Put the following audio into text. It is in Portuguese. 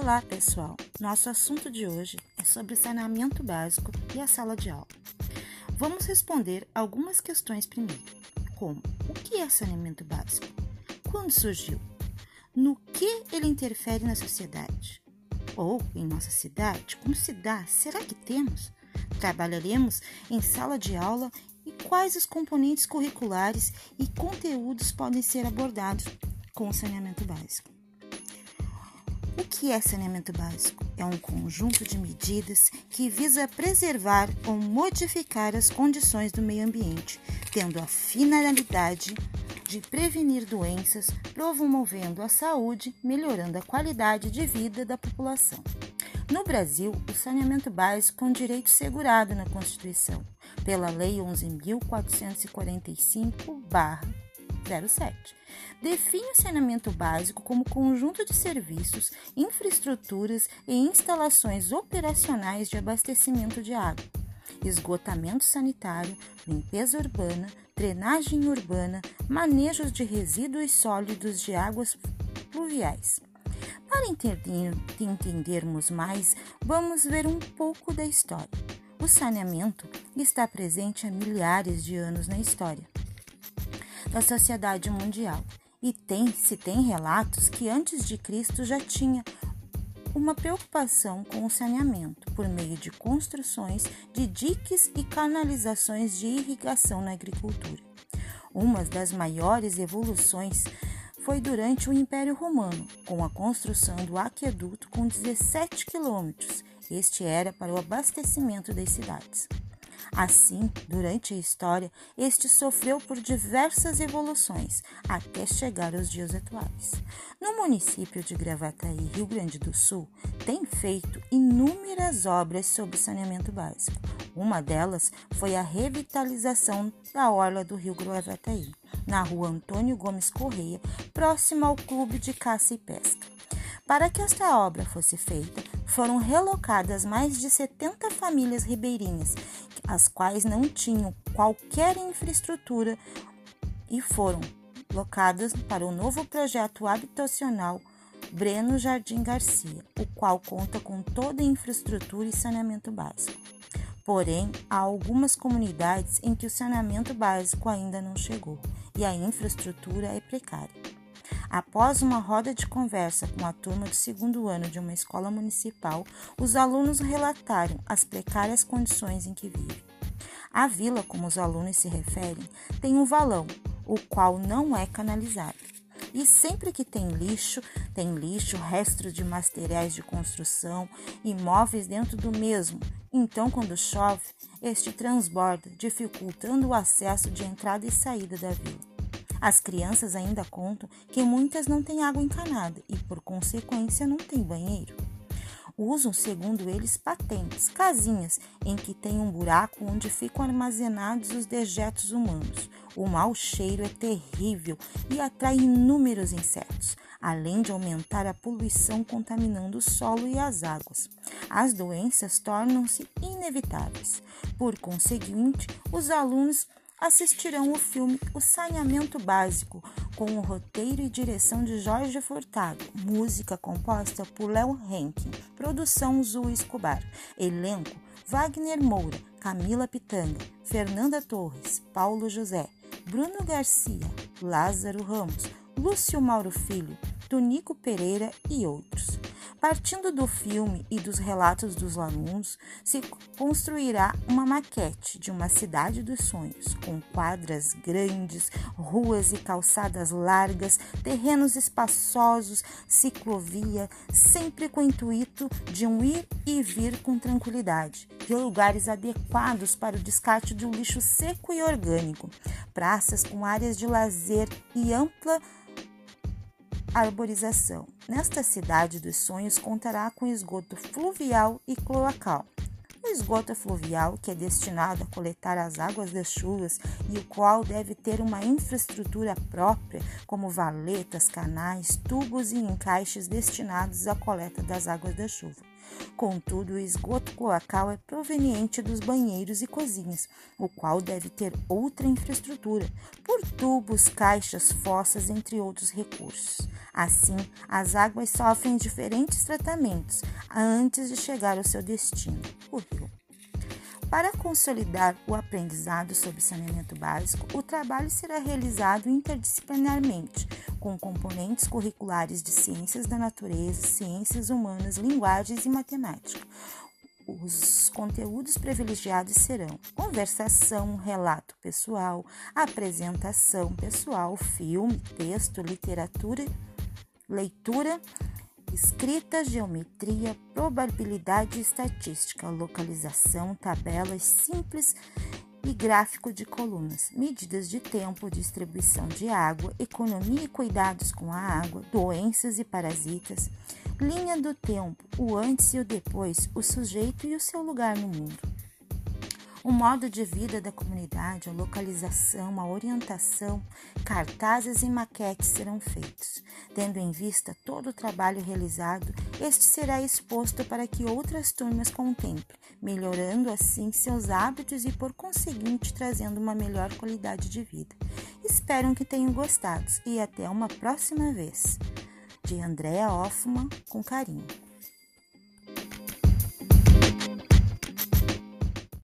Olá, pessoal! Nosso assunto de hoje é sobre saneamento básico e a sala de aula. Vamos responder algumas questões primeiro, como o que é saneamento básico? Quando surgiu? No que ele interfere na sociedade? Ou em nossa cidade? Como se dá? Será que temos? Trabalharemos em sala de aula e quais os componentes curriculares e conteúdos podem ser abordados com o saneamento básico. O que é saneamento básico? É um conjunto de medidas que visa preservar ou modificar as condições do meio ambiente, tendo a finalidade de prevenir doenças, promovendo a saúde, melhorando a qualidade de vida da população. No Brasil, o saneamento básico é um direito segurado na Constituição, pela Lei 11.445-07 define o saneamento básico como conjunto de serviços, infraestruturas e instalações operacionais de abastecimento de água, esgotamento sanitário, limpeza urbana, drenagem urbana, manejos de resíduos sólidos de águas pluviais. Para entendermos mais, vamos ver um pouco da história. O saneamento está presente há milhares de anos na história da sociedade mundial. E tem, se tem relatos que antes de Cristo já tinha uma preocupação com o saneamento por meio de construções de diques e canalizações de irrigação na agricultura. Uma das maiores evoluções foi durante o Império Romano, com a construção do aqueduto com 17 quilômetros. Este era para o abastecimento das cidades. Assim, durante a história, este sofreu por diversas evoluções até chegar aos dias atuais. No município de Gravataí, Rio Grande do Sul, tem feito inúmeras obras sobre saneamento básico. Uma delas foi a revitalização da orla do Rio Gravataí, na rua Antônio Gomes Correia, próximo ao Clube de Caça e Pesca. Para que esta obra fosse feita, foram relocadas mais de 70 famílias ribeirinhas, as quais não tinham qualquer infraestrutura e foram locadas para o novo projeto habitacional Breno Jardim Garcia, o qual conta com toda a infraestrutura e saneamento básico. Porém, há algumas comunidades em que o saneamento básico ainda não chegou e a infraestrutura é precária. Após uma roda de conversa com a turma do segundo ano de uma escola municipal, os alunos relataram as precárias condições em que vivem. A vila, como os alunos se referem, tem um valão, o qual não é canalizado. E sempre que tem lixo, tem lixo, restos de materiais de construção, imóveis dentro do mesmo. Então, quando chove, este transborda, dificultando o acesso de entrada e saída da vila. As crianças ainda contam que muitas não têm água encanada e, por consequência, não têm banheiro. Usam, segundo eles, patentes, casinhas em que tem um buraco onde ficam armazenados os dejetos humanos. O mau cheiro é terrível e atrai inúmeros insetos, além de aumentar a poluição contaminando o solo e as águas. As doenças tornam-se inevitáveis. Por conseguinte, os alunos assistirão o filme O Saneamento Básico, com o roteiro e direção de Jorge Furtado, música composta por Léo Henkin, produção Zu Escobar, elenco Wagner Moura, Camila Pitanga, Fernanda Torres, Paulo José, Bruno Garcia, Lázaro Ramos, Lúcio Mauro Filho, Tonico Pereira e outros. Partindo do filme e dos relatos dos alunos, se construirá uma maquete de uma cidade dos sonhos, com quadras grandes, ruas e calçadas largas, terrenos espaçosos, ciclovia, sempre com o intuito de um ir e vir com tranquilidade, e lugares adequados para o descarte de um lixo seco e orgânico, praças com áreas de lazer e ampla arborização. Nesta cidade dos sonhos contará com esgoto fluvial e cloacal. O esgoto fluvial, que é destinado a coletar as águas das chuvas e o qual deve ter uma infraestrutura própria, como valetas, canais, tubos e encaixes destinados à coleta das águas da chuva. Contudo, o esgoto cloacal é proveniente dos banheiros e cozinhas, o qual deve ter outra infraestrutura, por tubos, caixas, fossas, entre outros recursos. Assim, as águas sofrem diferentes tratamentos antes de chegar ao seu destino, o rio. Para consolidar o aprendizado sobre saneamento básico, o trabalho será realizado interdisciplinarmente, com componentes curriculares de ciências da natureza, ciências humanas, linguagens e matemática. Os conteúdos privilegiados serão conversação, relato pessoal, apresentação pessoal, filme, texto, literatura, leitura escrita, geometria, probabilidade estatística, localização, tabelas simples e gráfico de colunas, medidas de tempo, distribuição de água, economia e cuidados com a água, doenças e parasitas, linha do tempo, o antes e o depois, o sujeito e o seu lugar no mundo o modo de vida da comunidade, a localização, a orientação, cartazes e maquetes serão feitos. Tendo em vista todo o trabalho realizado, este será exposto para que outras turmas contemplem, melhorando assim seus hábitos e, por conseguinte, trazendo uma melhor qualidade de vida. Espero que tenham gostado e até uma próxima vez. De Andrea Hoffman, com carinho.